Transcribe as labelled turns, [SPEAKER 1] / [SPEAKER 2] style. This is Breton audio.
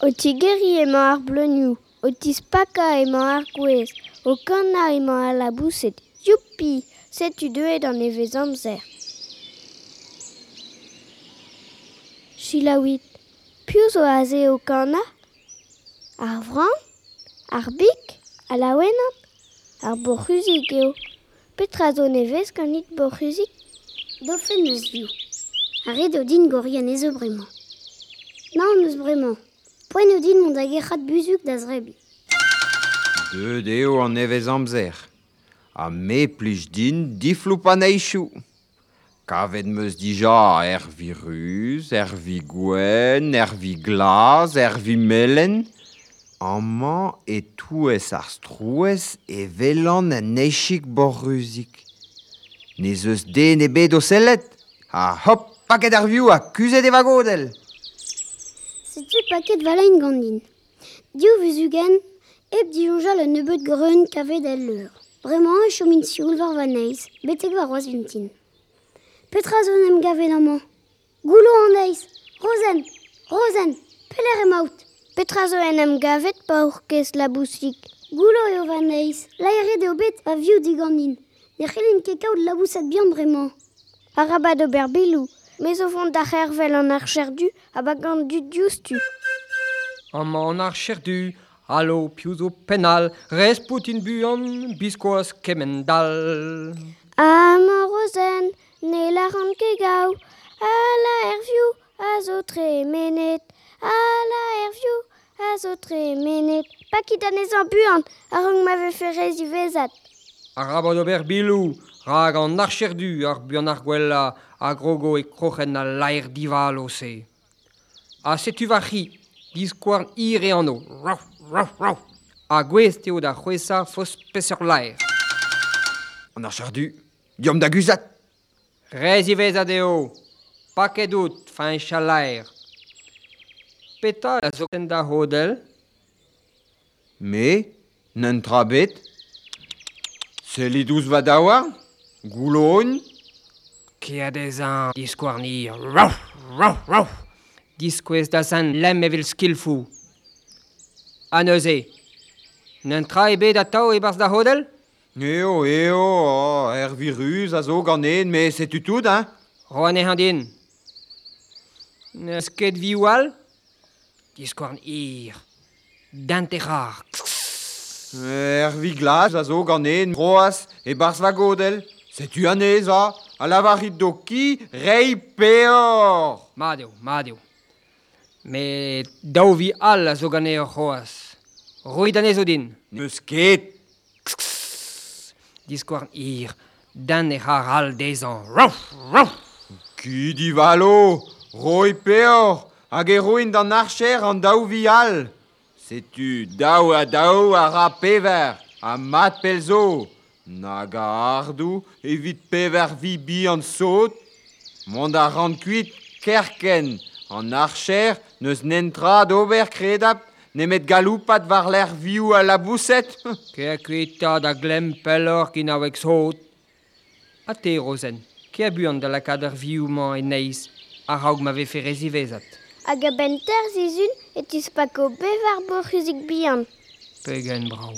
[SPEAKER 1] O tigeri emañ ar bleunioù, o tispaka emañ ar gwez, o kana emañ ar labouset. Youpi, setu deuet an evez amzer. Chilaouit, piou zo aze o kana Ar vran Ar bik A laouenant Ar borc'huzik eo. Petra zo nevez ganit borc'huzik
[SPEAKER 2] Dofen eus viou. A o din gorien bremañ. Nan eus. Poen din mont da ec'hat buzuk da zrebi.
[SPEAKER 3] Deud eo an evez amzer. A me plij din diflou pa neichou. Kavet meus dija er vi ruz, er vi gwen, er vi glas, er vi melen. Amañ e touez ar strouez e velan an neichik borruzik. Ne zeus den e bet o sellet, ha hop, paket ar viou a kuzet e vagodel.
[SPEAKER 2] C'était paket valain gandin. Dio vuzugen, eb dionjal un nebeut grun kave del leur. Bremañ e chomin sioul var vaneiz, betek var oaz vintin. Petra zon em gave d'amant. Goulo an eiz, rozen, rozen, peler emaout.
[SPEAKER 1] Petra zo en em gavet pa la bousik.
[SPEAKER 2] Goulo eo van eiz, laere deo bet a viou digandin. Ne c'helen kekaout labousat bihan bremañ.
[SPEAKER 1] Araba d'ober bilou, me zo vont da c'hervel an ar cherdu a bagant du diouztu.
[SPEAKER 4] An ar cherdu, alo piouzo penal, res poutin buan, biskoaz kemendal.
[SPEAKER 1] Amañ rozen, ne la ran ket gao, a la erviou a zo tre menet, a la erviou a zo tre menet. Pakit an ezan buan, a rong ma vefe rezi vezat.
[SPEAKER 4] ar rabad ober bilou, rag an archerdu ar buan ar gwella a grogo e krochen a laer divalo se. A setu vachi, diskouarn ir e anno, rauf, rauf, rauf, a gwez teo da c'hwesa fos peseur laer.
[SPEAKER 3] An archerdu, diom da guzat.
[SPEAKER 4] Rez ivez adeo, paket out, fin chalaer. Peta a zo da hodel?
[SPEAKER 3] Me, n'en bet. Selidouz va daouar, gouloun.
[SPEAKER 4] Kiadez an diskouarni, rauf, rauf, rauf. Diskwez da san lem evel skilfou. An euze, n'en tra ebe da tao e da hodel?
[SPEAKER 3] Eo, eo, oh, er virus a zo ganen, me setu tout, hein?
[SPEAKER 4] Roan e handin. Neus ket vi oual? Diskouarn ir, danterar,
[SPEAKER 3] Er vi glas a zo ganen roas e bars va godel. Setu anez a, a lavarit doki rei peor.
[SPEAKER 4] Madeo, madeo. Me dao vi al a zo ganen ur roas. Roi danez o din.
[SPEAKER 3] Neus ket.
[SPEAKER 4] Diskouarn ir, dan e har al dezan. Rauf, rauf.
[SPEAKER 3] Ki di valo, roi peor, hag e roin d'an archer an daou vi al. Setu daou a daou a ra pever, a mat pelzo. Nag a ardou evit pever vi bi an sot. Mond a rand kuit kerken, an archer neus nentra d'ober kredap, nemet galoupat war l'er viou a
[SPEAKER 4] la bousset. Kerkuita da glem pelor kin avek sot. A te, Rosen, ke a buan da la kader viou man e neiz, a raug ma vefe rezivezat.
[SPEAKER 1] hag a benter zizun e tis ko bevar bo c'huzik bihan.
[SPEAKER 4] Pegen brau.